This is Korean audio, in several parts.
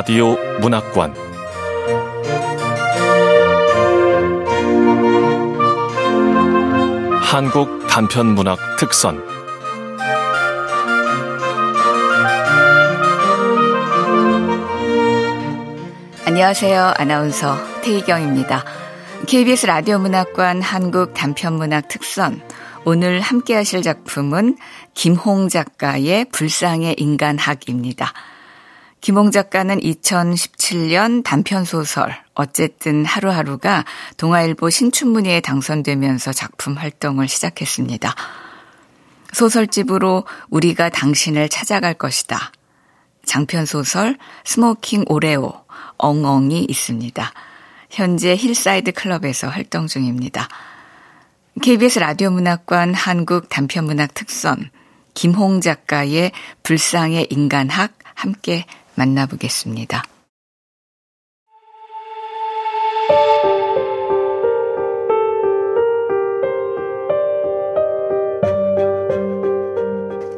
라디오 문학관 한국 단편 문학 특선 안녕하세요. 아나운서 태희경입니다. KBS 라디오 문학관 한국 단편 문학 특선 오늘 함께 하실 작품은 김홍 작가의 불상의 인간학입니다. 김홍 작가는 2017년 단편 소설 어쨌든 하루하루가 동아일보 신춘문예에 당선되면서 작품 활동을 시작했습니다. 소설집으로 우리가 당신을 찾아갈 것이다. 장편 소설 스모킹 오레오, 엉엉이 있습니다. 현재 힐사이드 클럽에서 활동 중입니다. KBS 라디오 문학관 한국 단편문학 특선 김홍 작가의 불상의 인간학 함께 만나보겠습니다.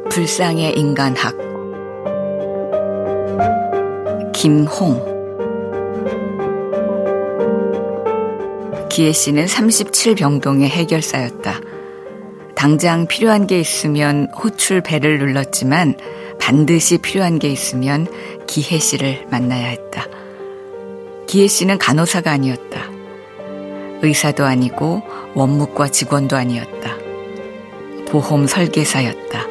불상의 인간학 김홍 기혜 씨는 37병동의 해결사였다. 당장 필요한 게 있으면 호출 배를 눌렀지만 반드시 필요한 게 있으면 기혜 씨를 만나야 했다. 기혜 씨는 간호사가 아니었다. 의사도 아니고 원무과 직원도 아니었다. 보험 설계사였다.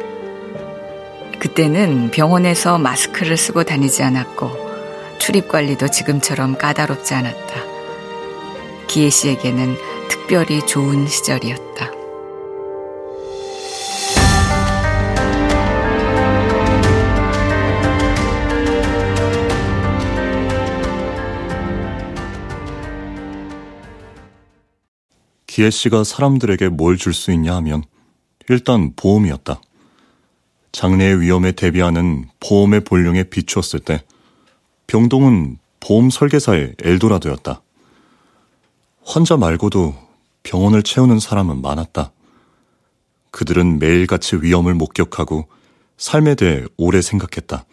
그때는 병원에서 마스크를 쓰고 다니지 않았고 출입 관리도 지금처럼 까다롭지 않았다. 기혜 씨에게는 특별히 좋은 시절이었다. 기혜 씨가 사람들에게 뭘 줄 수 있냐 하면 일단 보험이었다. 장래의 위험에 대비하는 보험의 본령에 비추었을 때 병동은 보험 설계사의 엘도라도였다. 환자 말고도 병원을 채우는 사람은 많았다. 그들은 매일같이 위험을 목격하고 삶에 대해 오래 생각했다.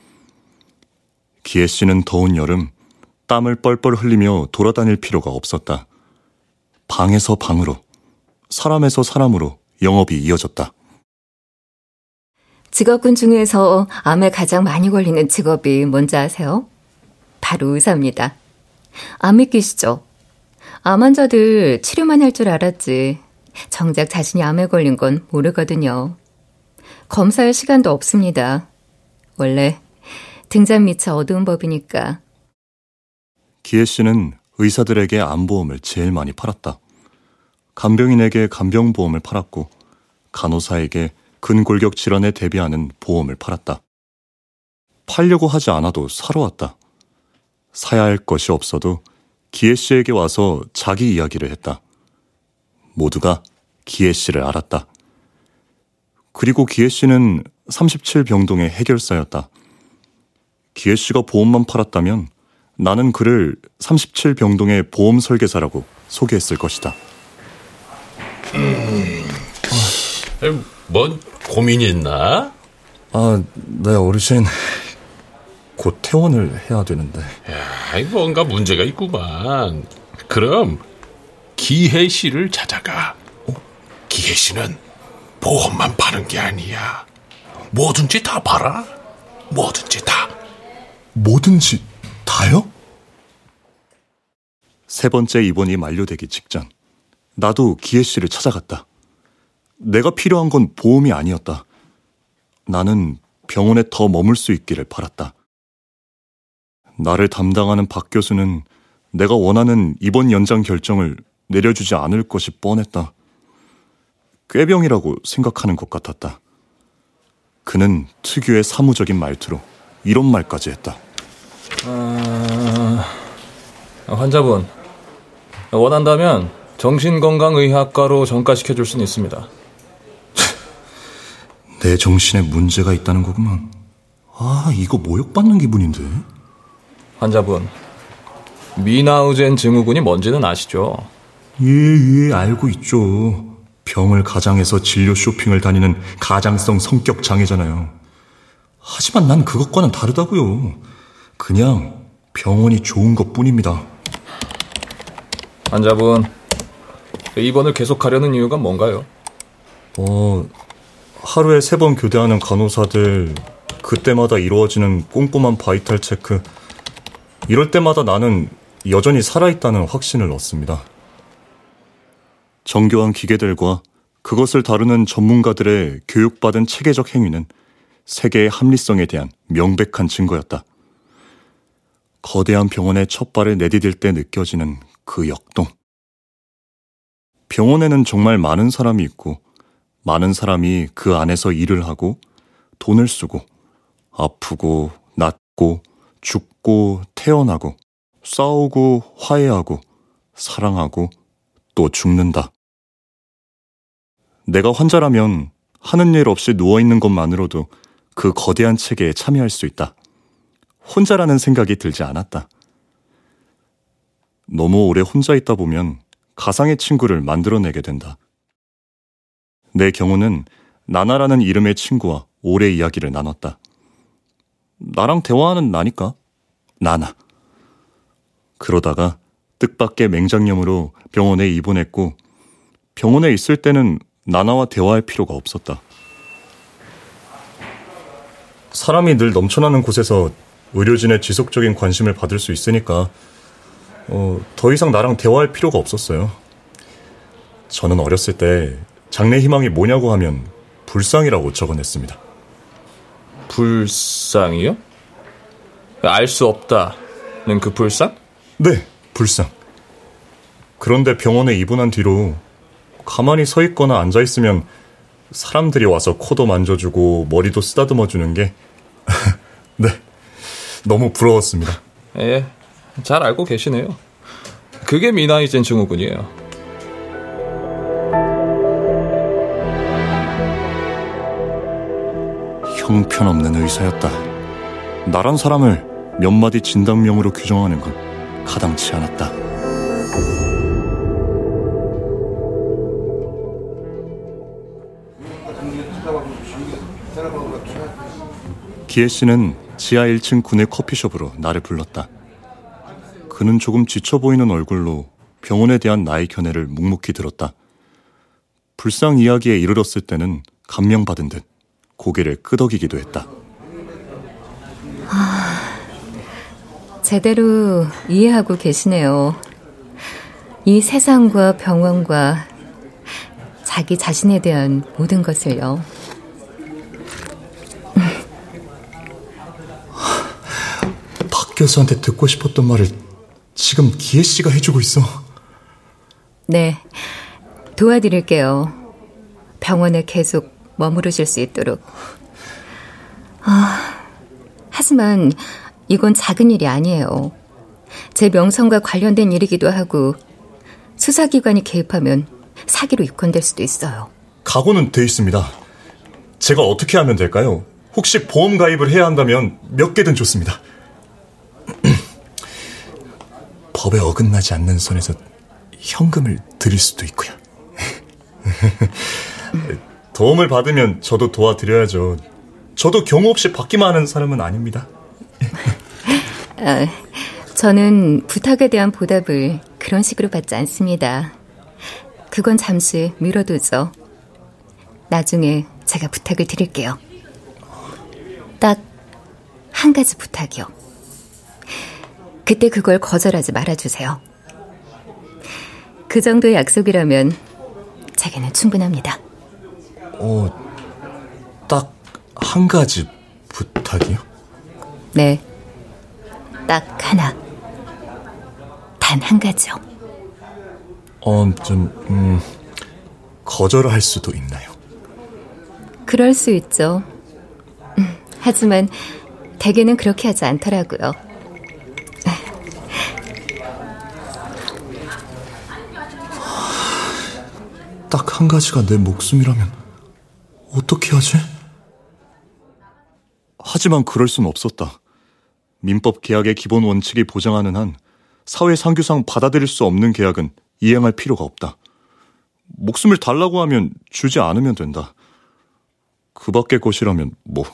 기혜 씨는 더운 여름 땀을 뻘뻘 흘리며 돌아다닐 필요가 없었다. 방에서 방으로, 사람에서 사람으로 영업이 이어졌다. 직업군 중에서 암에 가장 많이 걸리는 직업이 뭔지 아세요? 바로 의사입니다. 안 믿기시죠? 암 환자들 치료만 할 줄 알았지. 정작 자신이 암에 걸린 건 모르거든요. 검사할 시간도 없습니다. 원래 등잔 밑이 어두운 법이니까. 기혜 씨는 의사들에게 암보험을 제일 많이 팔았다. 간병인에게 간병보험을 팔았고 간호사에게 근골격 질환에 대비하는 보험을 팔았다. 팔려고 하지 않아도 사러 왔다. 사야 할 것이 없어도 기혜 씨에게 와서 자기 이야기를 했다. 모두가 기혜 씨를 알았다. 그리고 기혜 씨는 37병동의 해결사였다. 기혜 씨가 보험만 팔았다면 나는 그를 37병동의 보험 설계사라고 소개했을 것이다. 음, 뭔 고민이 있나? 아, 네, 어르신. 곧 퇴원을 해야 되는데. 야, 뭔가 문제가 있구만. 그럼 기혜 씨를 찾아가. 어? 기혜 씨는 보험만 파는 게 아니야. 뭐든지 다 팔아. 뭐든지 다. 뭐든지 다요? 세 번째 입원이 만료되기 직전, 나도 기혜 씨를 찾아갔다. 내가 필요한 건 보험이 아니었다. 나는 병원에 더 머물 수 있기를 바랐다. 나를 담당하는 박 교수는 내가 원하는 입원 연장 결정을 내려주지 않을 것이 뻔했다. 꾀병이라고 생각하는 것 같았다. 그는 특유의 사무적인 말투로 이런 말까지 했다. 아... 환자분, 원한다면 정신건강의학과로 전가시켜줄 수는 있습니다. 내 정신에 문제가 있다는 거구만. 아, 이거 모욕받는 기분인데? 환자분, 미나우젠 증후군이 뭔지는 아시죠? 예, 예, 알고 있죠. 병을 가장해서 진료 쇼핑을 다니는 가장성 성격 장애잖아요. 하지만 난 그것과는 다르다고요. 그냥 병원이 좋은 것 뿐입니다. 환자분, 입원을 계속하려는 이유가 뭔가요? 어, 하루에 세 번 교대하는 간호사들, 그때마다 이루어지는 꼼꼼한 바이탈 체크, 이럴 때마다 나는 여전히 살아있다는 확신을 얻습니다. 정교한 기계들과 그것을 다루는 전문가들의 교육받은 체계적 행위는 세계의 합리성에 대한 명백한 증거였다. 거대한 병원의 첫 발을 내디딜 때 느껴지는 그 역동. 병원에는 정말 많은 사람이 있고, 많은 사람이 그 안에서 일을 하고, 돈을 쓰고, 아프고, 낫고, 죽고, 태어나고, 싸우고, 화해하고, 사랑하고, 또 죽는다. 내가 환자라면 하는 일 없이 누워있는 것만으로도 그 거대한 체계에 참여할 수 있다. 혼자라는 생각이 들지 않았다. 너무 오래 혼자 있다 보면 가상의 친구를 만들어내게 된다. 내 경우는 나나라는 이름의 친구와 오래 이야기를 나눴다. 나랑 대화하는 나니까. 나나. 그러다가 뜻밖의 맹장염으로 병원에 입원했고 병원에 있을 때는 나나와 대화할 필요가 없었다. 사람이 늘 넘쳐나는 곳에서 의료진의 지속적인 관심을 받을 수 있으니까 어, 더 이상 나랑 대화할 필요가 없었어요. 저는 어렸을 때 장래 희망이 뭐냐고 하면 불상이라고 적어냈습니다. 불상이요? 알 수 없다는 그 불상? 네, 불상. 그런데 병원에 입원한 뒤로 가만히 서 있거나 앉아 있으면 사람들이 와서 코도 만져주고 머리도 쓰다듬어 주는 게 네. 너무 부러웠습니다. 예, 잘 알고 계시네요. 그게 미나이젠 증후군이에요. 형편없는 의사였다. 나란 사람을 몇 마디 진단명으로 규정하는 건 가당치 않았다. 기혜 씨는 지하 1층 군의 커피숍으로 나를 불렀다. 그는 조금 지쳐 보이는 얼굴로 병원에 대한 나의 견해를 묵묵히 들었다. 불상 이야기에 이르렀을 때는 감명받은 듯 고개를 끄덕이기도 했다. 아, 제대로 이해하고 계시네요. 이 세상과 병원과 자기 자신에 대한 모든 것을요. 교수한테 듣고 싶었던 말을 지금 기혜 씨가 해주고 있어. 네, 도와드릴게요. 병원에 계속 머무르실 수 있도록. 아, 하지만 이건 작은 일이 아니에요. 제 명성과 관련된 일이기도 하고 수사기관이 개입하면 사기로 입건될 수도 있어요. 각오는 돼 있습니다. 제가 어떻게 하면 될까요? 혹시 보험 가입을 해야 한다면 몇 개든 좋습니다. 법에 어긋나지 않는 선에서 현금을 드릴 수도 있고요. 도움을 받으면 저도 도와드려야죠. 저도 경우 없이 받기만 하는 사람은 아닙니다. 아, 저는 부탁에 대한 보답을 그런 식으로 받지 않습니다. 그건 잠시 미뤄두죠. 나중에 제가 부탁을 드릴게요. 딱 한 가지 부탁이요. 그때 그걸 거절하지 말아주세요. 그 정도의 약속이라면 제게는 충분합니다. 어, 딱 한 가지 부탁이요? 네. 딱 하나. 단 한 가지요. 어, 좀, 음, 거절할 수도 있나요? 그럴 수 있죠. 음, 하지만 대개는 그렇게 하지 않더라고요. 딱 한 가지가 내 목숨이라면 어떻게 하지? 하지만 그럴 순 없었다. 민법 계약의 기본 원칙이 보장하는 한 사회 상규상 받아들일 수 없는 계약은 이행할 필요가 없다. 목숨을 달라고 하면 주지 않으면 된다. 그 밖의 것이라면 뭐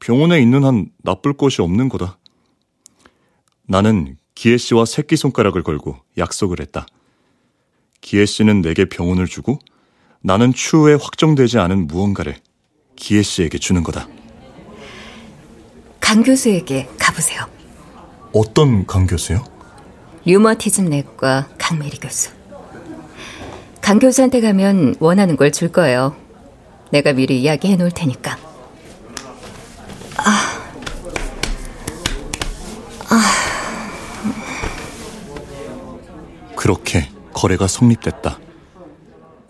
병원에 있는 한 나쁠 것이 없는 거다. 나는 기혜 씨와 새끼손가락을 걸고 약속을 했다. 기혜 씨는 내게 병원을 주고 나는 추후에 확정되지 않은 무언가를 기혜 씨에게 주는 거다. 강 교수에게 가보세요. 어떤 강 교수요? 류머티즘 내과 강메리 교수. 강 교수한테 가면 원하는 걸 줄 거예요. 내가 미리 이야기해 놓을 테니까. 아. 그렇게 거래가 성립됐다.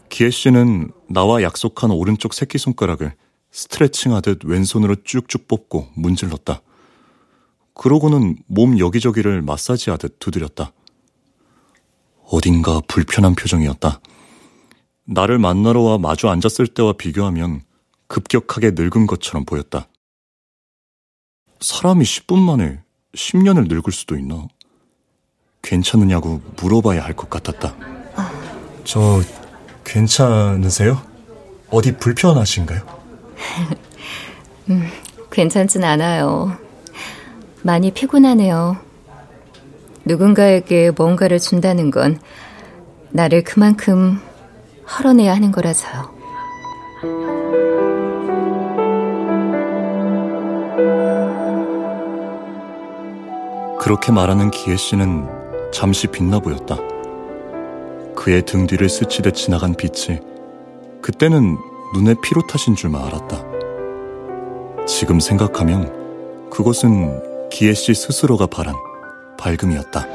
기혜 씨는 나와 약속한 오른쪽 새끼손가락을 스트레칭하듯 왼손으로 쭉쭉 뽑고 문질렀다. 그러고는 몸 여기저기를 마사지하듯 두드렸다. 어딘가 불편한 표정이었다. 나를 만나러 와 마주 앉았을 때와 비교하면 급격하게 늙은 것처럼 보였다. 사람이 10분 만에 10년을 늙을 수도 있나? 괜찮으냐고 물어봐야 할 것 같았다. 저 괜찮으세요? 어디 불편하신가요? 음, 괜찮진 않아요. 많이 피곤하네요. 누군가에게 뭔가를 준다는 건 나를 그만큼 헐어내야 하는 거라서요. 그렇게 말하는 기혜 씨는 잠시 빛나 보였다. 그의 등 뒤를 스치듯 지나간 빛이 그때는 눈에 피로 타신 줄만 알았다. 지금 생각하면 그것은 기혜 씨 스스로가 바란 밝음이었다.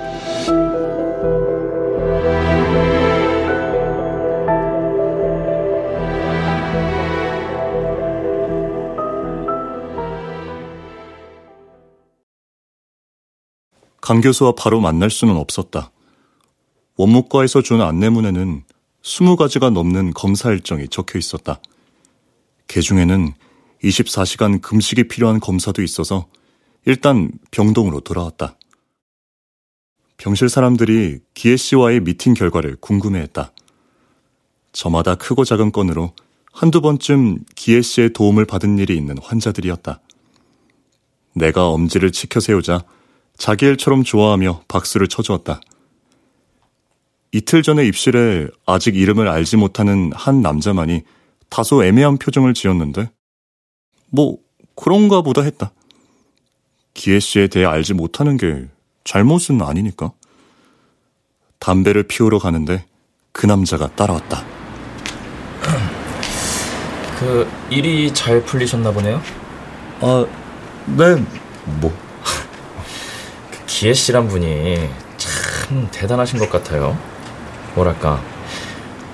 강 교수와 바로 만날 수는 없었다. 원무과에서 준 안내문에는 20가지가 넘는 검사 일정이 적혀 있었다. 그 중에는 24시간 금식이 필요한 검사도 있어서 일단 병동으로 돌아왔다. 병실 사람들이 기혜 씨와의 미팅 결과를 궁금해했다. 저마다 크고 작은 건으로 한두 번쯤 기혜 씨의 도움을 받은 일이 있는 환자들이었다. 내가 엄지를 치켜 세우자 자기 일처럼 좋아하며 박수를 쳐주었다. 이틀 전에 입실에 아직 이름을 알지 못하는 한 남자만이 다소 애매한 표정을 지었는데, 뭐, 그런가 보다 했다. 기혜 씨에 대해 알지 못하는 게 잘못은 아니니까. 담배를 피우러 가는데 그 남자가 따라왔다. 그 일이 잘 풀리셨나 보네요. 아, 네, 뭐. 그 기혜 씨란 분이 참 대단하신 것 같아요. 뭐랄까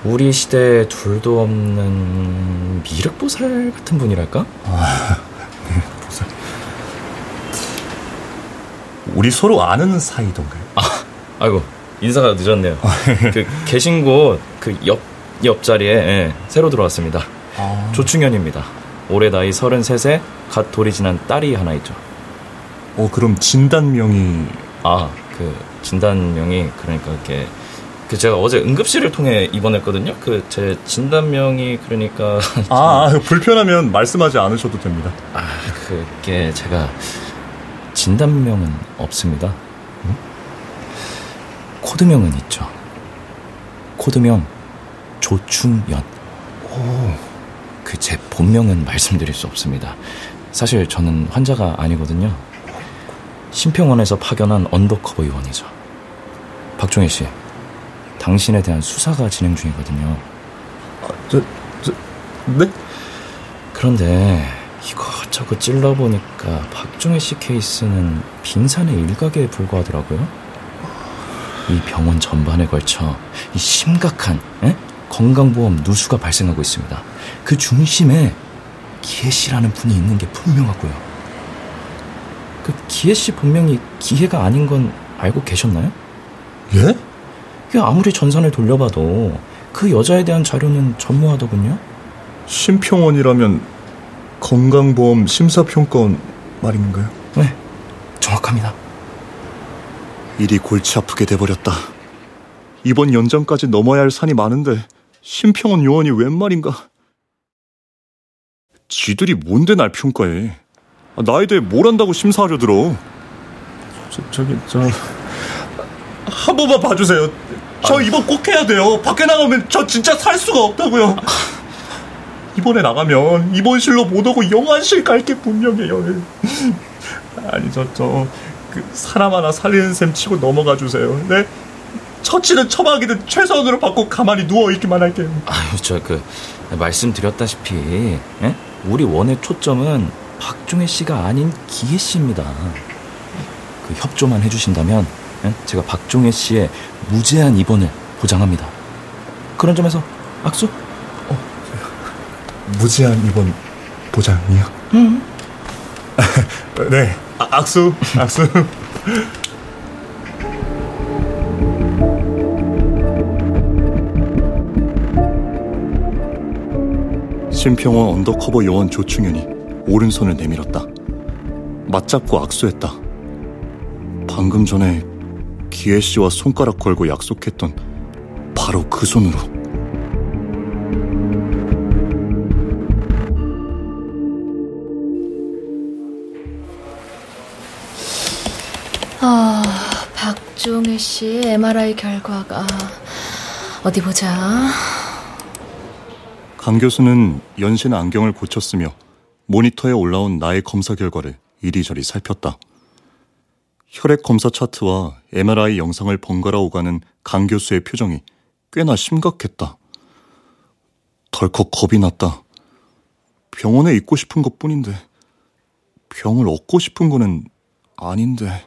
우리 시대에 둘도 없는 미륵보살 같은 분이랄까? 아, 미륵보살. 우리 서로 아는 사이던가요? 아, 아이고 인사가 늦었네요. 그 계신 곳 그 옆 옆자리에 예, 새로 들어왔습니다. 아. 조충현입니다. 올해 나이 33세 갓 돌이 지난 딸이 하나 있죠. 어 그럼 진단명이 아 그 진단명이 그러니까 이렇게 그 제가 어제 응급실을 통해 입원했거든요. 그 제 진단명이 그러니까 아, 아 불편하면 말씀하지 않으셔도 됩니다. 아 그게 제가 진단명은 없습니다. 응? 코드명은 있죠. 코드명 조충현. 오. 그 제 본명은 말씀드릴 수 없습니다. 사실 저는 환자가 아니거든요. 심평원에서 파견한 undercover 요원이죠. 박종희 씨, 당신에 대한 수사가 진행 중이거든요. 아, 저, 저, 네? 그런데 이것저것 찔러보니까 박종희 씨 케이스는 빙산의 일각에 불과하더라고요. 이 병원 전반에 걸쳐 이 심각한 에? 건강보험 누수가 발생하고 있습니다. 그 중심에 기혜 씨라는 분이 있는 게 분명하고요. 그 기혜 씨 본명이 기혜가 아닌 건 알고 계셨나요? 예? 아무리 전산을 돌려봐도 그 여자에 대한 자료는 전무하더군요. 심평원이라면 건강보험 심사평가원 말인가요? 네, 정확합니다. 일이 골치 아프게 돼버렸다. 이번 연장까지 넘어야 할 산이 많은데 심평원 요원이 웬 말인가? 지들이 뭔데 날 평가해? 나에 대해 뭘 안다고 심사하려 들어? 저, 저기 저 한 번만 봐주세요. 저 이번 꼭 해야 돼요. 밖에 나가면 저 진짜 살 수가 없다고요. 이번에 나가면 입원실로 못 오고 영안실 갈 게 분명해요. 아니 저 저 그 사람 하나 살리는 셈 치고 넘어가 주세요. 네? 처치는 처방이든 최선으로 받고 가만히 누워 있기만 할게요. 아유, 저 그 말씀드렸다시피 예? 우리 원의 초점은 박종혜 씨가 아닌 기혜 씨입니다. 그 협조만 해주신다면 예? 제가 박종혜 씨의 무제한 입원을 보장합니다. 그런 점에서 악수? 무제한 입원 보장이요? 응. 네, 아, 악수, 악수. 심평원 undercover 요원 조충현이 오른손을 내밀었다. 맞잡고 악수했다. 방금 전에 기혜 씨와 손가락 걸고 약속했던 바로 그 손으로. 아, 박종혜 씨 MRI 결과가 어디 보자. 강 교수는 연신 안경을 고쳤으며 모니터에 올라온 나의 검사 결과를 이리저리 살폈다. 혈액 검사 차트와 MRI 영상을 번갈아 오가는 강 교수의 표정이 꽤나 심각했다. 덜컥 겁이 났다. 병원에 있고 싶은 것 뿐인데, 병을 얻고 싶은 거는 아닌데.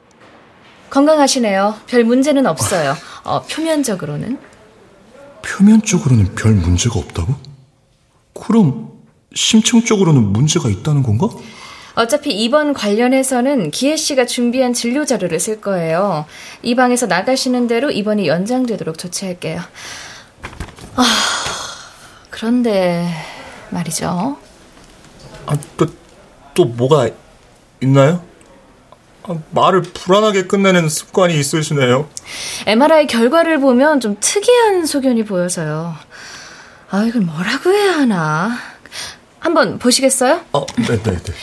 건강하시네요. 별 문제는 없어요. 어, 표면적으로는. 표면적으로는 별 문제가 없다고? 그럼 심층적으로는 문제가 있다는 건가? 어차피 이번 관련해서는 기혜 씨가 준비한 진료 자료를 쓸 거예요. 이 방에서 나가시는 대로 입원이 연장되도록 조치할게요. 아, 그런데 말이죠. 아, 또, 또 뭐가 있나요? 아, 말을 불안하게 끝내는 습관이 있으시네요. MRI 결과를 보면 좀 특이한 소견이 보여서요. 아, 이걸 뭐라고 해야 하나. 한번 보시겠어요? 어, 네네네. 네, 네.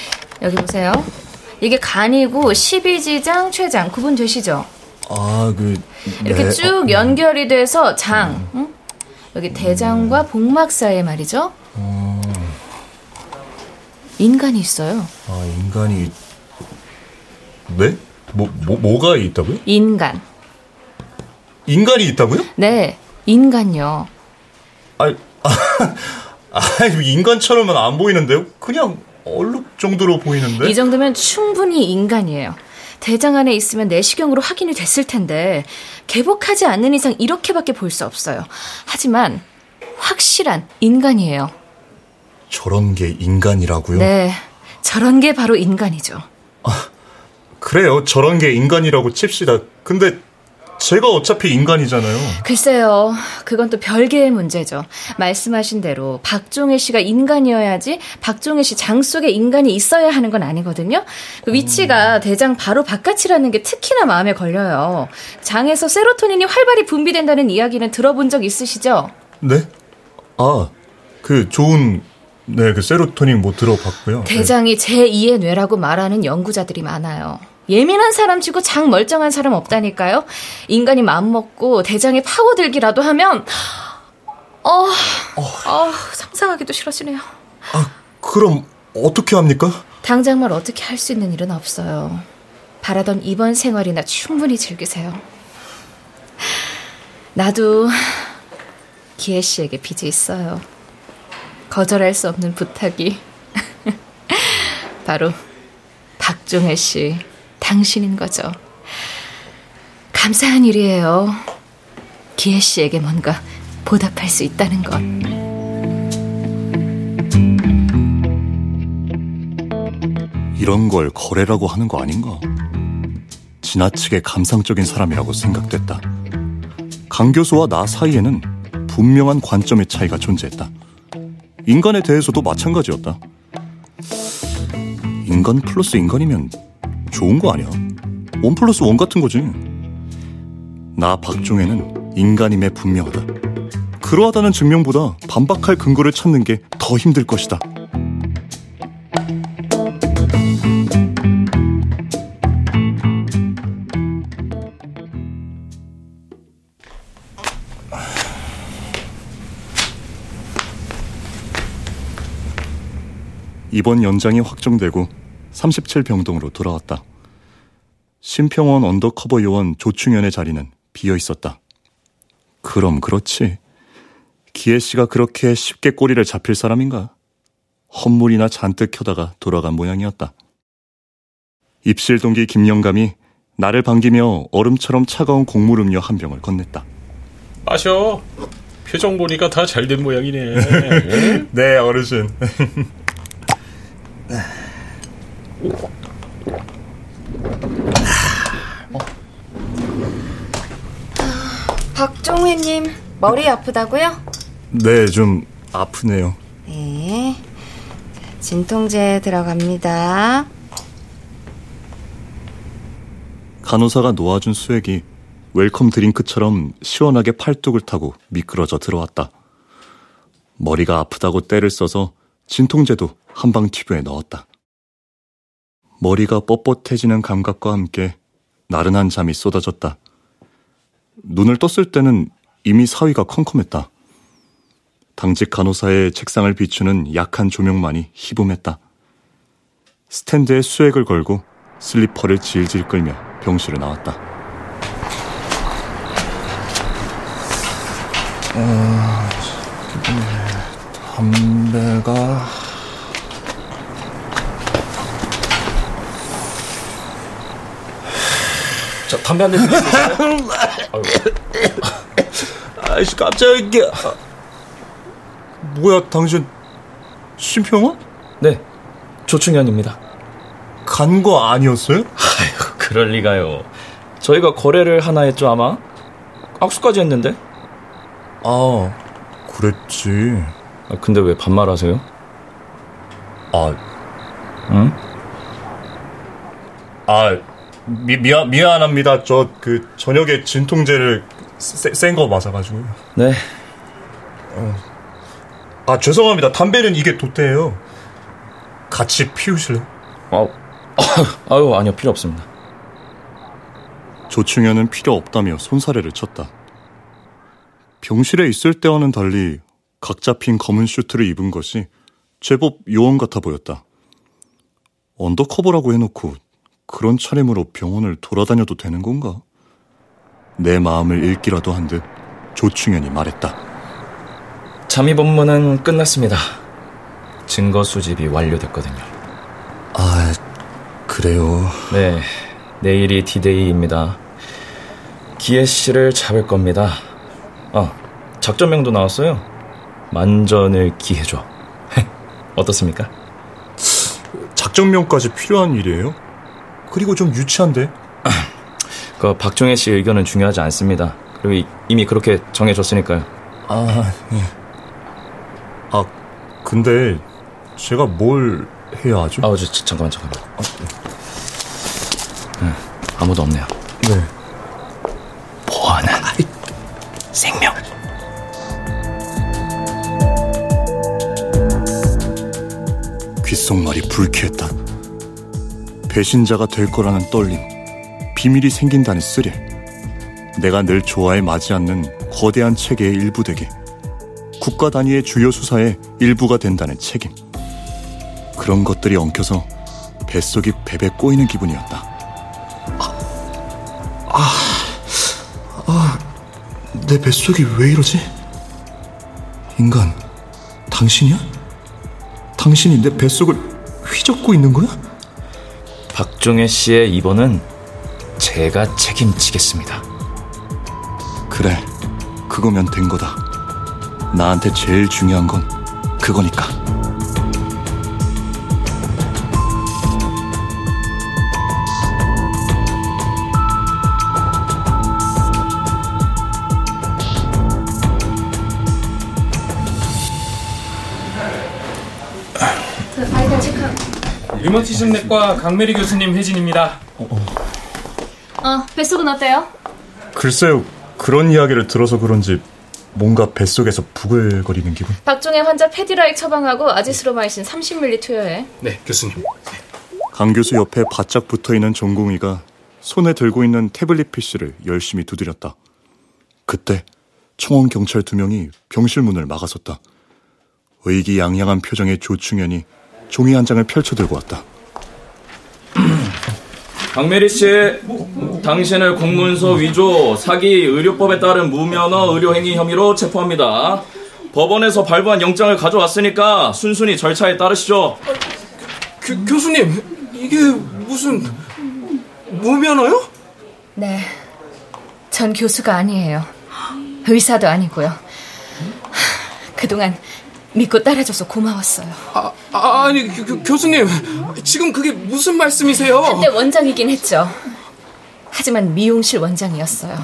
여기 보세요. 이게 간이고 12지장, 췌장 구분되시죠? 아, 그 네. 이렇게 쭉 어, 연결이 돼서 장, 음. 응? 여기 대장과 복막 사이에 말이죠. 어. 인간이 있어요. 아, 인간이 네? 뭐, 뭐 뭐가 있다고요? 인간. 인간이 있다고요? 네, 인간요. 아, 아, 아 인간처럼은 안 보이는데요? 그냥 얼룩 정도로 보이는데? 이 정도면 충분히 인간이에요. 대장 안에 있으면 내시경으로 확인이 됐을 텐데 개복하지 않는 이상 이렇게밖에 볼 수 없어요. 하지만 확실한 인간이에요. 저런 게 인간이라고요? 네, 저런 게 바로 인간이죠. 아, 그래요. 저런 게 인간이라고 칩시다. 근데 제가 어차피 인간이잖아요. 글쎄요. 그건 또 별개의 문제죠. 말씀하신 대로 박종혜 씨가 인간이어야지 박종혜 씨 장 속에 인간이 있어야 하는 건 아니거든요. 그 위치가 음. 대장 바로 바깥이라는 게 특히나 마음에 걸려요. 장에서 세로토닌이 활발히 분비된다는 이야기는 들어본 적 있으시죠? 네? 아, 그 좋은 네, 그 세로토닌 뭐 들어봤고요. 대장이 네. 제2의 뇌라고 말하는 연구자들이 많아요. 예민한 사람 치고 장 멀쩡한 사람 없다니까요. 인간이 마음먹고 대장에 파고들기라도 하면 어, 어, 어 상상하기도 싫어지네요. 아, 그럼 어떻게 합니까? 당장 말 어떻게 할 수 있는 일은 없어요. 바라던 이번 생활이나 충분히 즐기세요. 나도 기혜 씨에게 빚이 있어요. 거절할 수 없는 부탁이 바로 박종혜 씨 당신인 거죠. 감사한 일이에요. 기혜 씨에게 뭔가 보답할 수 있다는 것. 이런 걸 거래라고 하는 거 아닌가? 지나치게 감상적인 사람이라고 생각됐다. 강 교수와 나 사이에는 분명한 관점의 차이가 존재했다. 인간에 대해서도 마찬가지였다. 인간 플러스 인간이면 좋은 거 아니야? 원 플러스 원 같은 거지. 나 박종혜는 인간임에 분명하다. 그러하다는 증명보다 반박할 근거를 찾는 게 더 힘들 것이다. 이번 연장이 확정되고 37병동으로 돌아왔다. 심평원 undercover 요원 조충현의 자리는 비어 있었다. 그럼 그렇지. 기혜 씨가 그렇게 쉽게 꼬리를 잡힐 사람인가? 헛물이나 잔뜩 켜다가 돌아간 모양이었다. 입실 동기 김영감이 나를 반기며 얼음처럼 차가운 곡물 음료 한 병을 건넸다. 마셔. 표정 보니까 다 잘 된 모양이네. 네, 어르신. 박종회님 머리 아프다고요? 네, 좀 아프네요. 네. 진통제 들어갑니다. 간호사가 놓아준 수액이 welcome drink처럼 시원하게 팔뚝을 타고 미끄러져 들어왔다. 머리가 아프다고 떼를 써서 진통제도 한방 튜브에 넣었다. 머리가 뻣뻣해지는 감각과 함께 나른한 잠이 쏟아졌다. 눈을 떴을 때는 이미 사위가 컴컴했다. 당직 간호사의 책상을 비추는 약한 조명만이 희붐했다. 스탠드에 수액을 걸고 슬리퍼를 질질 끌며 병실을 나왔다. 어, 담배가 자, 담배 한 대. 아이씨 깜짝이야. 뭐야 당신 심평원? 네, 조충현입니다. 간 거 아니었어요? 아유, 그럴 리가요. 저희가 거래를 하나 했죠, 아마? 악수까지 했는데? 아 그랬지. 아, 근데 왜 반말하세요? 아, 응? 아 미, 미안 미안합니다. 저 그 저녁에 진통제를 센 거 맞아가지고요. 네, 아 죄송합니다. 담배는 이게 도태예요. 같이 피우실래요? 아우, 아유, 아니요, 필요 없습니다. 조충현은 필요 없다며 손사래를 쳤다. 병실에 있을 때와는 달리 각 잡힌 검은 슈트를 입은 것이 제법 요원 같아 보였다. undercover라고 해놓고 그런 차림으로 병원을 돌아다녀도 되는 건가? 내 마음을 읽기라도 한 듯 조충현이 말했다. 잠입 업무는 끝났습니다. 증거 수집이 완료됐거든요. 아, 그래요. 네, 내일이 디데이입니다. 기혜 씨를 잡을 겁니다. 아, 작전명도 나왔어요. 만전을 기해줘. 어떻습니까? 작전명까지 필요한 일이에요? 그리고 좀 유치한데? 그 박종혜 씨 의견은 중요하지 않습니다. 그리고 이- 이미 그렇게 정해졌으니까요. 아, 예. 아, 근데 제가 뭘 해야 하죠? 아, 저, 저, 잠깐만, 잠깐만. 어, 네, 아무도 없네요. 네. 보안은 생명. 귓속말이 불쾌했다. 배신자가 될 거라는 떨림, 비밀이 생긴다는 스릴, 내가 늘 좋아해 맞지 않는 거대한 체계의 일부 되기, 국가 단위의 주요 수사의 일부가 된다는 책임. 그런 것들이 엉켜서 뱃속이 베베 꼬이는 기분이었다. 아, 아, 내 뱃속이 왜 이러지? 인간, 당신이야? 당신이 내 뱃속을 휘젓고 있는 거야? 박종혜 씨의 입원은 제가 책임지겠습니다. 그래, 그거면 된 거다. 나한테 제일 중요한 건 그거니까. 류머티즘 내과 강메리 교수님 회진입니다. 어, 뱃속은 어때요? 글쎄요, 그런 이야기를 들어서 그런지 뭔가 뱃속에서 부글거리는 기분. 박종혜 환자 페디라익 처방하고 아지스로마이신 30ml 투여해. 네, 교수님. 강 교수 옆에 바짝 붙어 있는 전공의가 손에 들고 있는 태블릿 PC를 열심히 두드렸다. 그때 청원 경찰 두 명이 병실 문을 막아섰다. 의기양양한 표정의 조충현이 종이 한 장을 펼쳐 들고 왔다. 강메리 씨, 당신을 공문서 위조, 사기, 의료법에 따른 무면허 의료행위 혐의로 체포합니다. 법원에서 발부한 영장을 가져왔으니까 순순히 절차에 따르시죠. 교, 교수님, 이게 무슨 무면허요? 네. 전 교수가 아니에요. 의사도 아니고요. 그동안 믿고 따라줘서 고마웠어요. 아, 아 아니 교, 교수님 지금 그게 무슨 말씀이세요? 한때 원장이긴 했죠. 하지만 미용실 원장이었어요.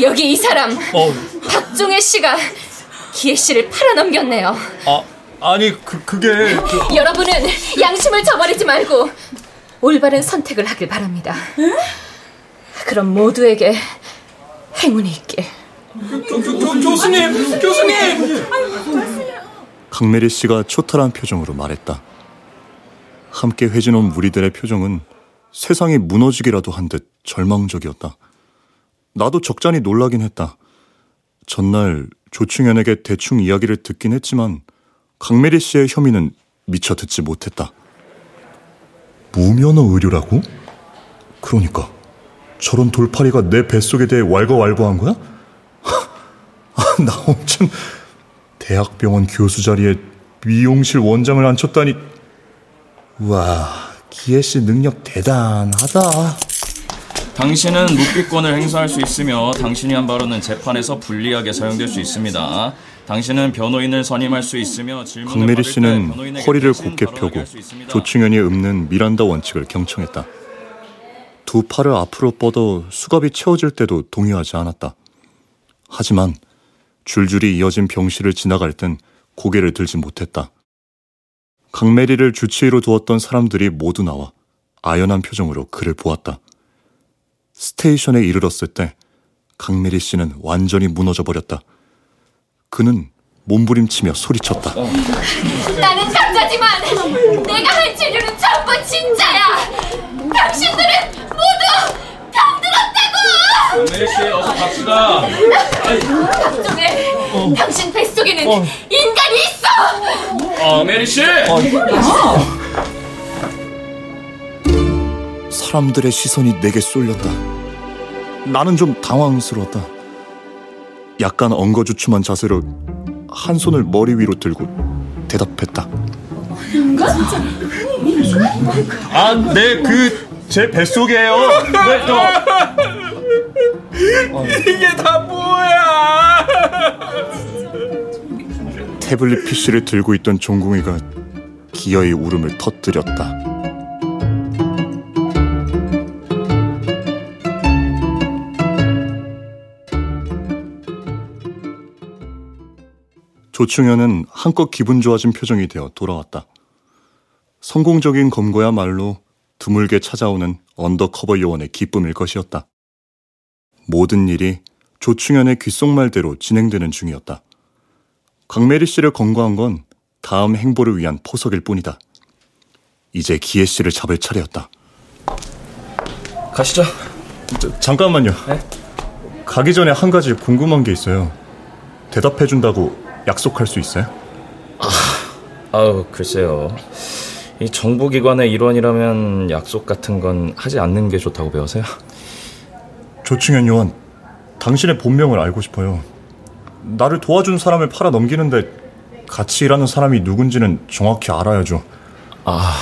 여기 이 사람 어. 박종혜 씨가 기혜 씨를 팔아넘겼네요. 아, 아니 그 그게 그... 여러분은 양심을 저버리지 말고 올바른 선택을 하길 바랍니다. 그럼 모두에게 행운이 있길. 교, 교, 교, 교수님, 교수님. 강메리 씨가 초탈한 표정으로 말했다. 함께 회진온 무리들의 표정은 세상이 무너지기라도 한 듯 절망적이었다. 나도 적잖이 놀라긴 했다. 전날 조충현에게 대충 이야기를 듣긴 했지만 강메리 씨의 혐의는 미처 듣지 못했다. 무면허 의료라고? 그러니까 저런 돌팔이가 내 뱃속에 대해 왈가왈부한 거야? 아, 나 엄청 대학병원 교수 자리에 미용실 원장을 앉혔다니 와 기혜 씨 능력 대단하다. 당신은 묵비권을 행사할 수 있으며 당신이 한 발언은 재판에서 불리하게 사용될 수 있습니다. 당신은 변호인을 선임할 수 있으며 질문을 강메리 씨는 허리를 곧게 펴고 조충현이 읊는 미란다 원칙을 경청했다. 두 팔을 앞으로 뻗어 수갑이 채워질 때도 동요하지 않았다. 하지만 줄줄이 이어진 병실을 지나갈 땐 고개를 들지 못했다. 강메리를 주치의로 두었던 사람들이 모두 나와 아연한 표정으로 그를 보았다. 스테이션에 이르렀을 때 강메리 씨는 완전히 무너져 버렸다. 그는 몸부림치며 소리쳤다. 나는 가짜지만 내가 한 치료는 전부 진짜야. 당신들은 모두 메리 씨 어서 갑시다. 박종혜, 당신 뱃속에는 인간이 있어. 어, 메리 씨. 사람들의 시선이 내게 쏠렸다. 나는 좀 당황스러웠다. 약간 엉거주춤한 자세로 한 손을 머리 위로 들고 대답했다. 아, 네, 그 제 뱃속이에요. 네, 저 이게 다 뭐야? 태블릿 PC를 들고 있던 종궁이가 기어이 울음을 터뜨렸다. 조충현은 한껏 기분 좋아진 표정이 되어 돌아왔다. 성공적인 검거야말로 드물게 찾아오는 undercover 요원의 기쁨일 것이었다. 모든 일이 조충현의 귓속말대로 진행되는 중이었다. 강메리 씨를 검거한 건 다음 행보를 위한 포석일 뿐이다. 이제 기혜 씨를 잡을 차례였다. 가시죠. 저, 잠깐만요. 가기 전에 한 가지 궁금한 게 있어요. 대답해준다고 약속할 수 있어요? 아우 글쎄요. 이 정보기관의 일원이라면 약속 같은 건 하지 않는 게 좋다고 배워서요. 조충현 요원, 당신의 본명을 알고 싶어요. 나를 도와준 사람을 팔아 넘기는데 같이 일하는 사람이 누군지는 정확히 알아야죠. 아,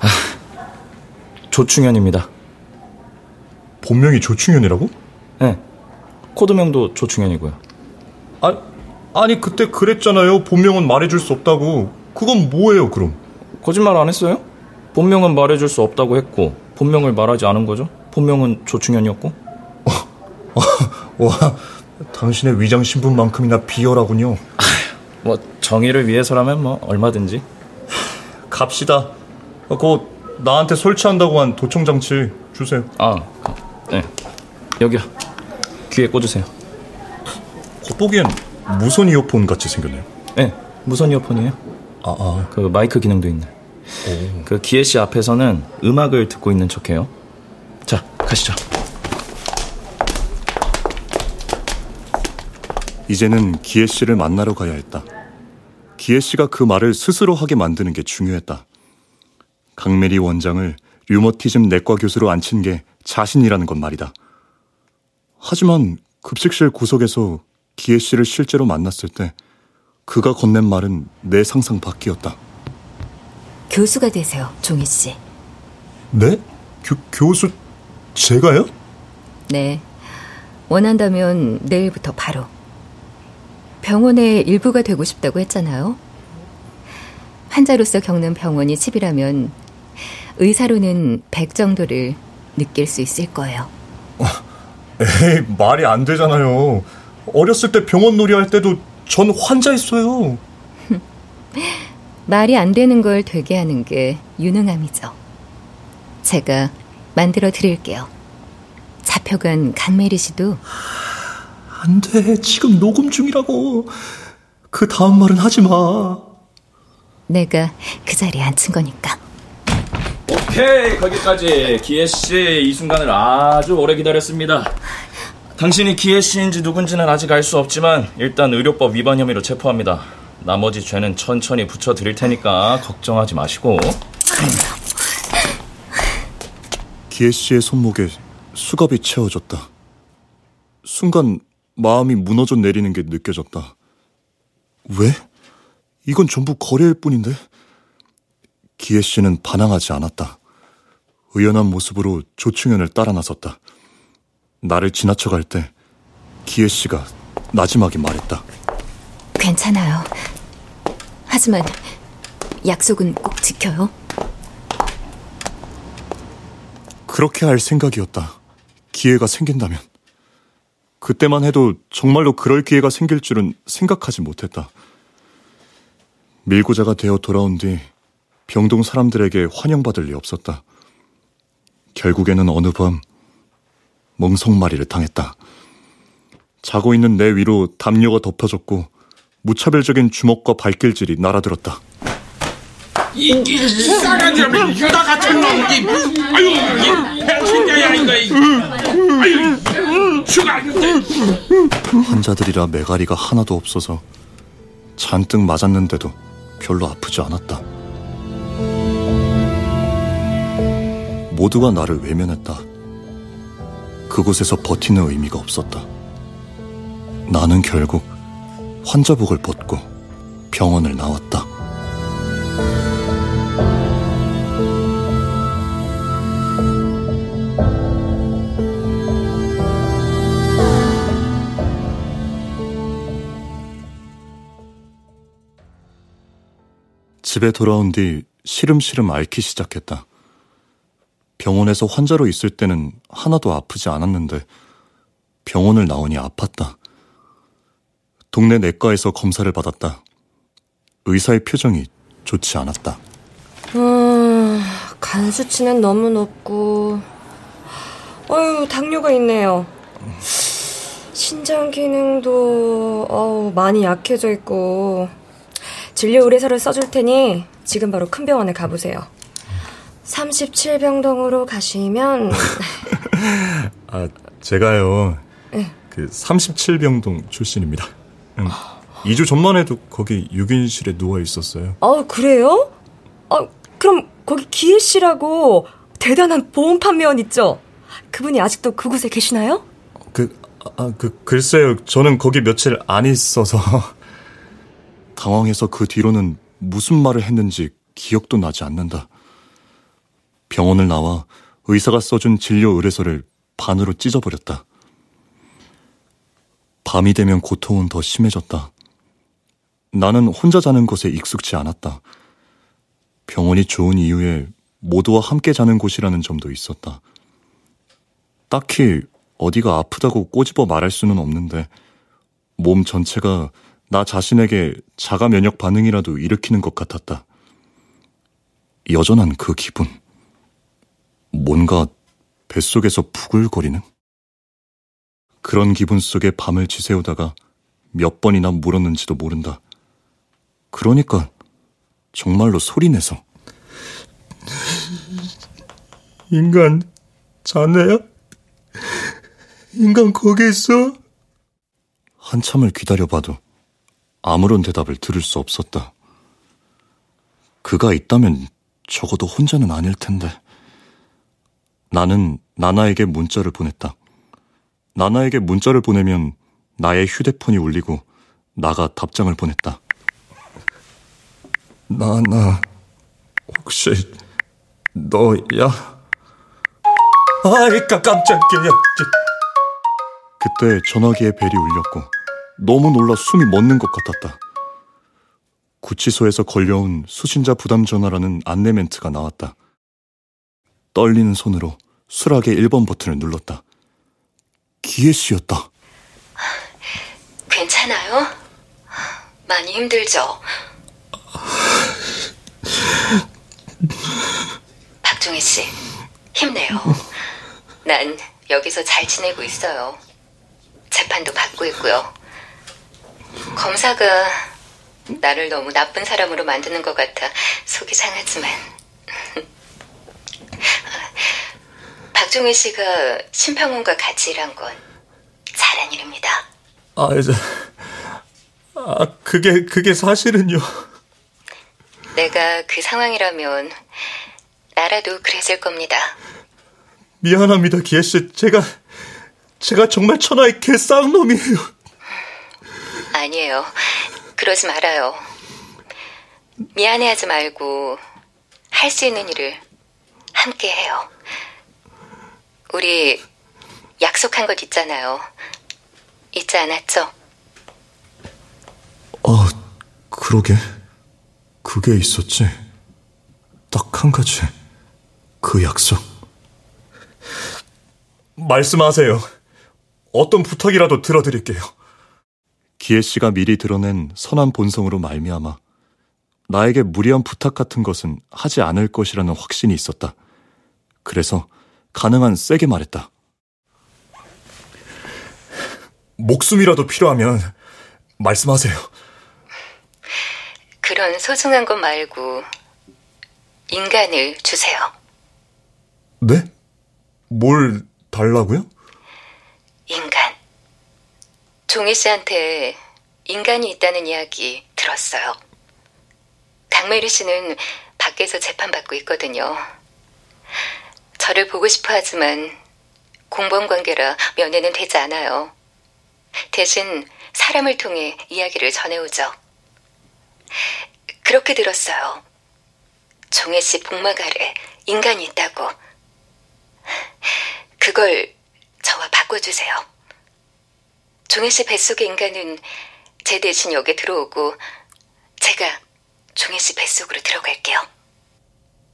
아 조충현입니다. 본명이 조충현이라고? 네. 코드명도 조충현이고요. 아, 아니 그때 그랬잖아요. 본명은 말해줄 수 없다고. 그건 뭐예요, 그럼? 거짓말 안 했어요? 본명은 말해줄 수 없다고 했고 본명을 말하지 않은 거죠? 본명은 조충현이었고. 와, 당신의 위장 신분만큼이나 비열하군요. 뭐 정의를 위해서라면 뭐 얼마든지. 갑시다. 어, 그거 나한테 설치한다고 한 도청 장치 주세요. 아, 네. 여기요. 귀에 꽂으세요. 겉보기엔 무선 이어폰 같이 생겼네요. 네, 무선 이어폰이에요. 아, 아. 그 마이크 기능도 있네. 오. 그 기혜 씨 앞에서는 음악을 듣고 있는 척해요. 자, 가시죠. 이제는 기혜 씨를 만나러 가야 했다. 기혜 씨가 그 말을 스스로 하게 만드는 게 중요했다. 강메리 원장을 류머티즘 내과 교수로 앉힌 게 자신이라는 건 말이다. 하지만 급식실 구석에서 기혜 씨를 실제로 만났을 때 그가 건넨 말은 내 상상 밖이었다. 교수가 되세요, 종희 씨. 네? 교, 교수 제가요? 네. 원한다면 내일부터 바로. 병원의 일부가 되고 싶다고 했잖아요. 환자로서 겪는 병원이 집이라면 의사로는 100 정도를 느낄 수 있을 거예요. 에이, 말이 안 되잖아요. 어렸을 때 병원 놀이 할 때도 전 환자였어요. 말이 안 되는 걸 되게 하는 게 유능함이죠. 제가 만들어 드릴게요. 잡혀간 강메리 씨도 안 돼. 지금 녹음 중이라고. 그 다음 말은 하지 마. 내가 그 자리에 앉힌 거니까. 오케이 거기까지 기혜 씨이 순간을 아주 오래 기다렸습니다. 당신이 기혜 씨인지 누군지는 아직 알 수 없지만 일단 의료법 위반 혐의로 체포합니다. 나머지 죄는 천천히 붙여 드릴 테니까 걱정하지 마시고. 기혜 씨의 손목에 수갑이 채워졌다. 순간 마음이 무너져 내리는 게 느껴졌다. 왜? 이건 전부 거래일 뿐인데? 기혜 씨는 반항하지 않았다. 의연한 모습으로 조충현을 따라 나섰다. 나를 지나쳐갈 때 기혜 씨가 나지막이 말했다. 괜찮아요. 하지만 약속은 꼭 지켜요. 그렇게 할 생각이었다. 기회가 생긴다면. 그때만 해도 정말로 그럴 기회가 생길 줄은 생각하지 못했다. 밀고자가 되어 돌아온 뒤 병동 사람들에게 환영받을 리 없었다. 결국에는 어느 밤 멍석마리를 당했다. 자고 있는 내 위로 담요가 덮여졌고 무차별적인 주먹과 발길질이 날아들었다. 이, 이 싸가지 없는 유다 같은 놈, 이, 아유, 이 배신자야 이거, 이, 아유, 죽어. 환자들이라 매가리가 하나도 없어서 잔뜩 맞았는데도 별로 아프지 않았다. 모두가 나를 외면했다. 그곳에서 버티는 의미가 없었다. 나는 결국 환자복을 벗고 병원을 나왔다. 집에 돌아온 뒤 시름시름 앓기 시작했다. 병원에서 환자로 있을 때는 하나도 아프지 않았는데 병원을 나오니 아팠다. 동네 내과에서 검사를 받았다. 의사의 표정이 좋지 않았다. 음, 간 수치는 너무 높고, 어유 당뇨가 있네요. 신장 기능도 어우, 많이 약해져 있고, 진료 의뢰서를 써줄 테니 지금 바로 큰 병원에 가보세요. 37병동으로 가시면 아, 제가요. 네. 그 37병동 출신입니다. 음, 2주 전만 해도 거기 6인실에 누워 있었어요. 어, 그래요? 어, 그럼 거기 기혜 씨라고 대단한 보험 판매원 있죠? 그분이 아직도 그곳에 계시나요? 그, 아, 그, 글쎄요. 저는 거기 며칠 안 있어서. 당황해서 그 뒤로는 무슨 말을 했는지 기억도 나지 않는다. 병원을 나와 의사가 써준 진료 의뢰서를 반으로 찢어버렸다. 밤이 되면 고통은 더 심해졌다. 나는 혼자 자는 곳에 익숙치 않았다. 병원이 좋은 이유에 모두와 함께 자는 곳이라는 점도 있었다. 딱히 어디가 아프다고 꼬집어 말할 수는 없는데 몸 전체가 나 자신에게 자가 면역 반응이라도 일으키는 것 같았다. 여전한 그 기분. 뭔가 뱃속에서 부글거리는? 그런 기분 속에 밤을 지새우다가 몇 번이나 물었는지도 모른다. 그러니까 정말로 소리내서 인간 자네야? 인간 거기 있어? 한참을 기다려봐도 아무런 대답을 들을 수 없었다. 그가 있다면 적어도 혼자는 아닐 텐데. 나는 나나에게 문자를 보냈다. 나나에게 문자를 보내면 나의 휴대폰이 울리고 나가 답장을 보냈다. 나나, 혹시 너야? 아이, 깜짝이야. 그때 전화기에 벨이 울렸고 너무 놀라 숨이 멎는 것 같았다. 구치소에서 걸려온 수신자 부담 전화라는 안내 멘트가 나왔다. 떨리는 손으로 수락의 1번 버튼을 눌렀다. 기혜 씨였다. 괜찮아요? 많이 힘들죠? 박종희 씨, 힘내요. 난 여기서 잘 지내고 있어요. 재판도 받고 있고요. 검사가 나를 너무 나쁜 사람으로 만드는 것 같아 속이 상하지만. 박종희 씨가 심평원과 같이 일한 건 잘한 일입니다. 아, 이제. 아, 그게, 그게 사실은요. 내가 그 상황이라면 나라도 그랬을 겁니다. 미안합니다, 기혜씨. 제가, 제가 정말 천하의 개쌍놈이에요. 아니에요. 그러지 말아요. 미안해하지 말고 할 수 있는 일을 함께 해요. 우리 약속한 것 있잖아요. 잊지 않았죠? 아, 그러게. 그게 있었지. 딱 한 가지. 그 약속. 말씀하세요. 어떤 부탁이라도 들어드릴게요. 기혜 씨가 미리 드러낸 선한 본성으로 말미암아 나에게 무리한 부탁 같은 것은 하지 않을 것이라는 확신이 있었다. 그래서 가능한 세게 말했다. 목숨이라도 필요하면 말씀하세요. 그런 소중한 것 말고 인간을 주세요. 네? 뭘 달라고요? 인간. 종희 씨한테 인간이 있다는 이야기 들었어요. 강메리 씨는 밖에서 재판받고 있거든요. 저를 보고 싶어 하지만 공범 관계라 면회는 되지 않아요. 대신 사람을 통해 이야기를 전해오죠. 그렇게 들었어요. 종혜 씨 복막 아래 인간이 있다고. 그걸 저와 바꿔주세요. 종혜 씨 뱃속의 인간은 제 대신 여기 들어오고 제가 종혜 씨 뱃속으로 들어갈게요.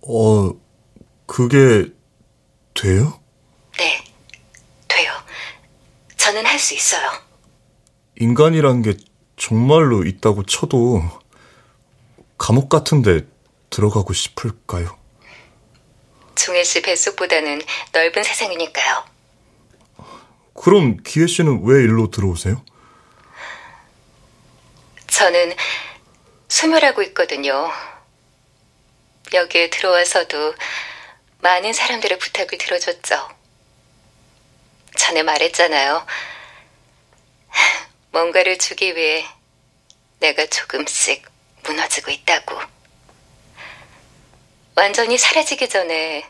어, 그게 돼요? 네, 돼요. 저는 할 수 있어요. 인간이란 게 정말로 있다고 쳐도 감옥 같은데 들어가고 싶을까요? 종혜 씨 뱃속보다는 넓은 세상이니까요. 그럼 기혜 씨는 왜 일로 들어오세요? 저는 소멸하고 있거든요. 여기에 들어와서도 많은 사람들의 부탁을 들어줬죠. 전에 말했잖아요. 뭔가를 주기 위해 내가 조금씩 무너지고 있다고. 완전히 사라지기 전에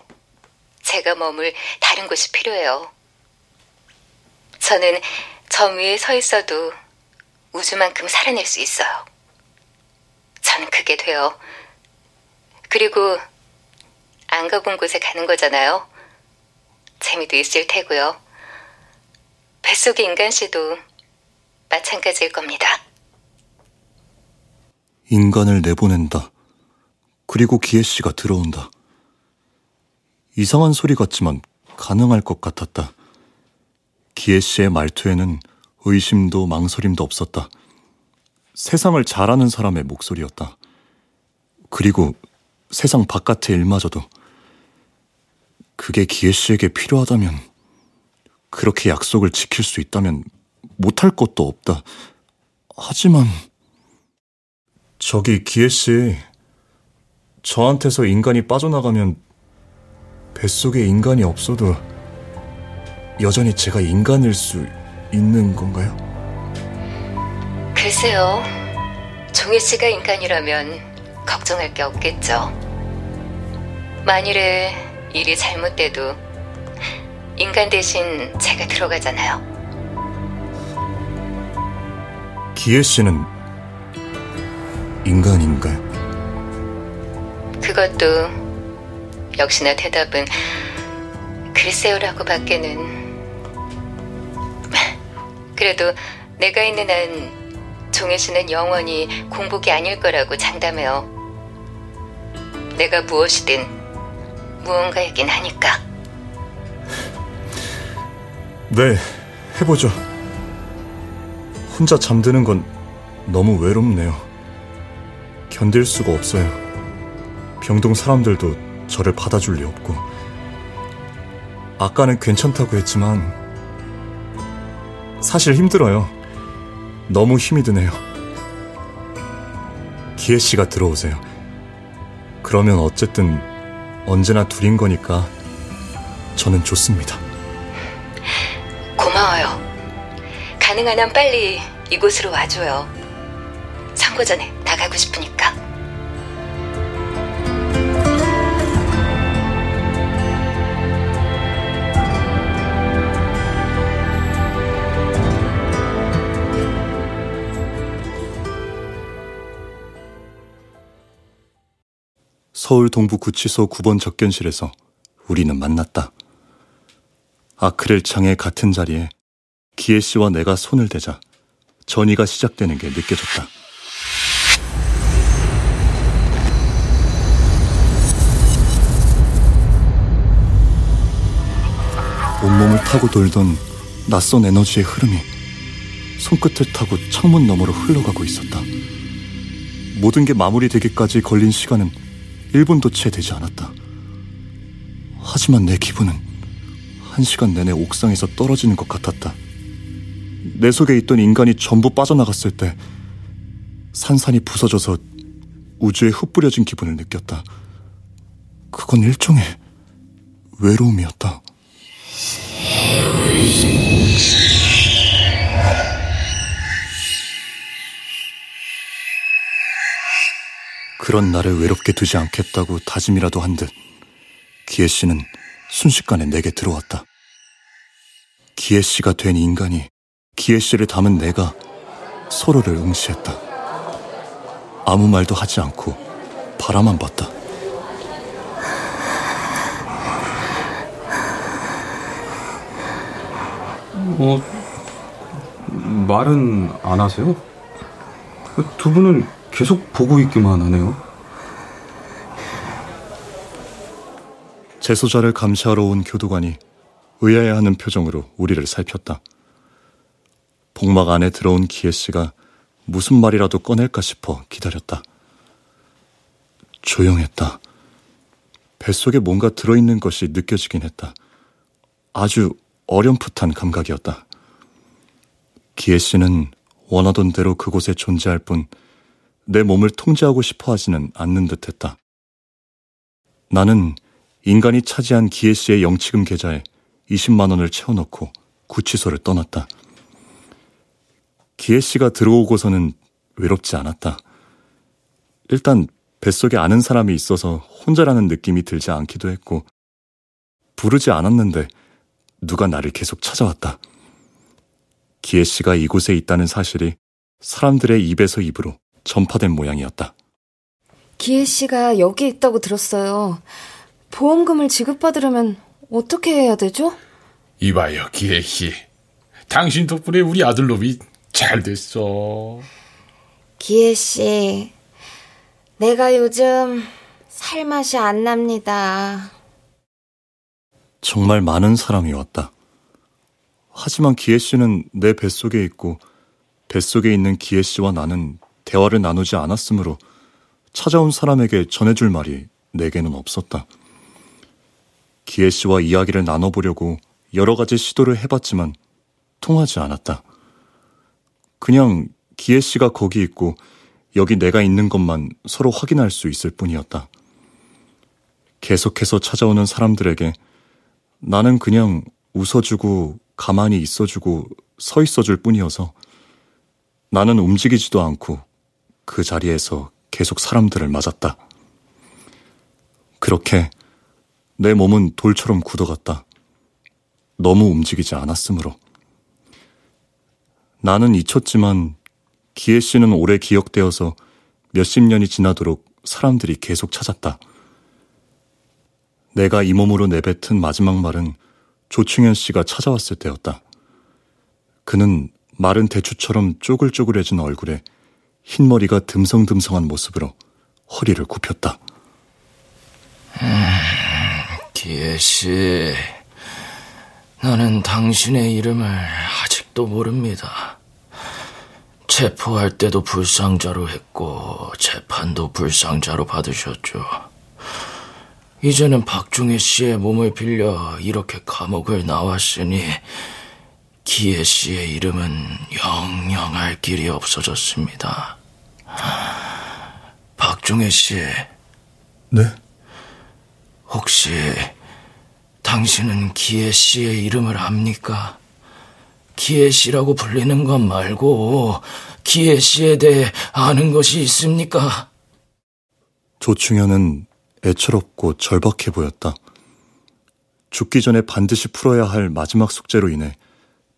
제가 머물 다른 곳이 필요해요. 저는 점 위에 서 있어도 우주만큼 살아낼 수 있어요. 저는 그게 돼요. 그리고 안 가본 곳에 가는 거잖아요. 재미도 있을 테고요. 뱃속의 인간 씨도 마찬가지일 겁니다. 인간을 내보낸다. 그리고 기혜 씨가 들어온다. 이상한 소리 같지만 가능할 것 같았다. 기혜 씨의 말투에는 의심도 망설임도 없었다. 세상을 잘 아는 사람의 목소리였다. 그리고 세상 바깥의 일마저도 그게 기혜 씨에게 필요하다면 그렇게 약속을 지킬 수 있다면 못할 것도 없다. 하지만 저기 기혜 씨 저한테서 인간이 빠져나가면 뱃속에 인간이 없어도 여전히 제가 인간일 수 있는 건가요? 글쎄요. 종희 씨가 인간이라면 걱정할 게 없겠죠. 만일에 일이 잘못돼도 인간 대신 제가 들어가잖아요. 기혜 씨는 인간인가요? 그것도 역시나 대답은 글쎄요라고 밖에는 그래도 내가 있는 한 종혜 씨는 영원히 공복이 아닐 거라고 장담해요. 내가 무엇이든 무언가이긴 하니까. 네, 해보죠. 혼자 잠드는 건 너무 외롭네요. 견딜 수가 없어요. 병동 사람들도 저를 받아줄 리 없고. 아까는 괜찮다고 했지만, 사실 힘들어요. 너무 힘이 드네요. 기혜 씨가 들어오세요. 그러면 어쨌든 언제나 둘인 거니까 저는 좋습니다. 고마워요. 가능한 한 빨리 이곳으로 와줘요. 선거 전에 다 가고 싶으니까. 서울 동부구치소 9번 접견실에서 우리는 만났다. 아크릴 창의 같은 자리에 기혜 씨와 내가 손을 대자 전이가 시작되는 게 느껴졌다. 온몸을 타고 돌던 낯선 에너지의 흐름이 손끝을 타고 창문 너머로 흘러가고 있었다. 모든 게 마무리되기까지 걸린 시간은 1분도 채 되지 않았다. 하지만 내 기분은 한 시간 내내 옥상에서 떨어지는 것 같았다. 내 속에 있던 인간이 전부 빠져나갔을 때 산산이 부서져서 우주에 흩뿌려진 기분을 느꼈다. 그건 일종의 외로움이었다. 그런 나를 외롭게 두지 않겠다고 다짐이라도 한 듯 기혜 씨는 순식간에 내게 들어왔다. 기혜 씨가 된 인간이 기혜 씨를 담은 내가 서로를 응시했다. 아무 말도 하지 않고 바라만 봤다. 어, 말은 안 하세요? 두 분은 계속 보고 있기만 하네요. 재소자를 감시하러 온 교도관이 의아해하는 표정으로 우리를 살폈다. 복막 안에 들어온 기혜 씨가 무슨 말이라도 꺼낼까 싶어 기다렸다. 조용했다. 뱃속에 뭔가 들어있는 것이 느껴지긴 했다. 아주 어렴풋한 감각이었다. 기혜 씨는 원하던 대로 그곳에 존재할 뿐 내 몸을 통제하고 싶어 하지는 않는 듯 했다. 나는 인간이 차지한 기혜 씨의 영치금 계좌에 20만 원을 채워넣고 구치소를 떠났다. 기혜 씨가 들어오고서는 외롭지 않았다. 일단 뱃속에 아는 사람이 있어서 혼자라는 느낌이 들지 않기도 했고, 부르지 않았는데 누가 나를 계속 찾아왔다. 기혜 씨가 이곳에 있다는 사실이 사람들의 입에서 입으로 전파된 모양이었다. 기혜 씨가 여기 있다고 들었어요. 보험금을 지급받으려면 어떻게 해야 되죠? 이봐요, 기혜 씨. 당신 덕분에 우리 아들놈이 잘 됐어. 기혜 씨, 내가 요즘 살맛이 안 납니다. 정말 많은 사람이 왔다. 하지만 기혜 씨는 내 뱃속에 있고 뱃속에 있는 기혜 씨와 나는 대화를 나누지 않았으므로 찾아온 사람에게 전해줄 말이 내게는 없었다. 기혜 씨와 이야기를 나눠보려고 여러 가지 시도를 해봤지만 통하지 않았다. 그냥 기혜 씨가 거기 있고 여기 내가 있는 것만 서로 확인할 수 있을 뿐이었다. 계속해서 찾아오는 사람들에게 나는 그냥 웃어주고 가만히 있어주고 서 있어줄 뿐이어서 나는 움직이지도 않고 그 자리에서 계속 사람들을 맞았다. 그렇게 내 몸은 돌처럼 굳어갔다. 너무 움직이지 않았으므로. 나는 잊혔지만 기혜 씨는 오래 기억되어서 몇십 년이 지나도록 사람들이 계속 찾았다. 내가 이 몸으로 내뱉은 마지막 말은 조충현 씨가 찾아왔을 때였다. 그는 마른 대추처럼 쪼글쪼글해진 얼굴에 흰머리가 듬성듬성한 모습으로 허리를 굽혔다. 음, 기혜 씨, 나는 당신의 이름을 아직도 모릅니다. 체포할 때도 불상자로 했고 재판도 불상자로 받으셨죠. 이제는 박중혜 씨의 몸을 빌려 이렇게 감옥을 나왔으니 기혜 씨의 이름은 영영 할 길이 없어졌습니다. 박중혜 씨. 네? 혹시 당신은 기혜 씨의 이름을 압니까? 기혜 씨라고 불리는 것 말고 기혜 씨에 대해 아는 것이 있습니까? 조충현은 애처롭고 절박해 보였다. 죽기 전에 반드시 풀어야 할 마지막 숙제로 인해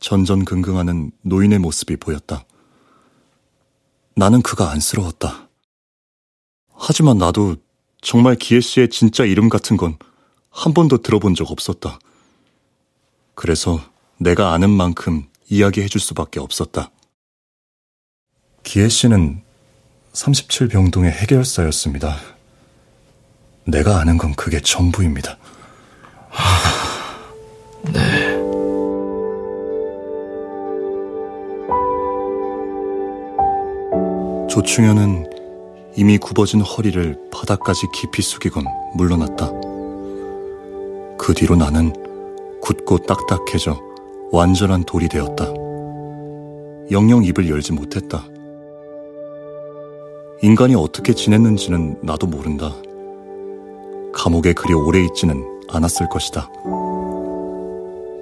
전전긍긍하는 노인의 모습이 보였다. 나는 그가 안쓰러웠다. 하지만 나도 정말 기혜 씨의 진짜 이름 같은 건 한 번도 들어본 적 없었다. 그래서 내가 아는 만큼 이야기해 줄 수밖에 없었다. 기혜 씨는 37병동의 해결사였습니다. 내가 아는 건 그게 전부입니다. 네. 조충현은 이미 굽어진 허리를 바닥까지 깊이 숙이곤 물러났다. 그 뒤로 나는 굳고 딱딱해져 완전한 돌이 되었다. 영영 입을 열지 못했다. 인간이 어떻게 지냈는지는 나도 모른다. 감옥에 그리 오래 있지는 않았을 것이다.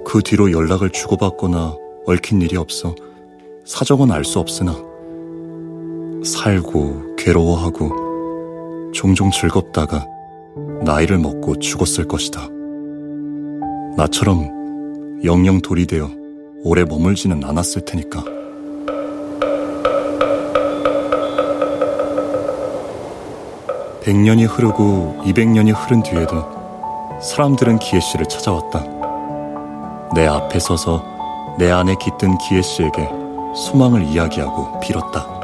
그 뒤로 연락을 주고받거나 얽힌 일이 없어 사정은 알 수 없으나 살고 괴로워하고 종종 즐겁다가 나이를 먹고 죽었을 것이다. 나처럼 영영 돌이 되어 오래 머물지는 않았을 테니까. 백년이 흐르고 이백년이 흐른 뒤에도 사람들은 기혜 씨를 찾아왔다. 내 앞에 서서 내 안에 깃든 기혜 씨에게 소망을 이야기하고 빌었다.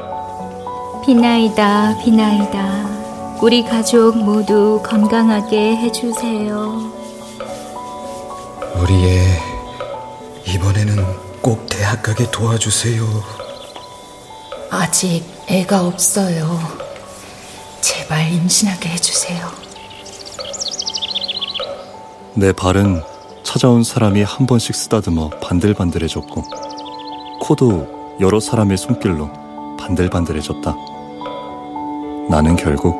비나이다, 비나이다. 우리 가족 모두 건강하게 해주세요. 우리 애, 이번에는 꼭 대학 가게 도와주세요. 아직 애가 없어요. 제발 임신하게 해주세요. 내 발은 찾아온 사람이 한 번씩 쓰다듬어 반들반들해졌고, 코도 여러 사람의 손길로 반들반들해졌다. 나는 결국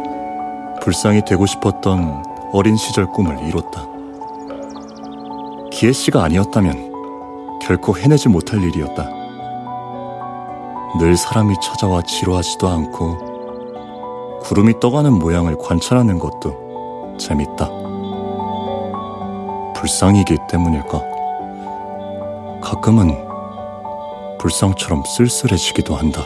불쌍히 되고 싶었던 어린 시절 꿈을 이뤘다. 기혜 씨가 아니었다면 결코 해내지 못할 일이었다. 늘 사람이 찾아와 지루하지도 않고 구름이 떠가는 모양을 관찰하는 것도 재밌다. 불쌍이기 때문일까? 가끔은 불쌍처럼 쓸쓸해지기도 한다.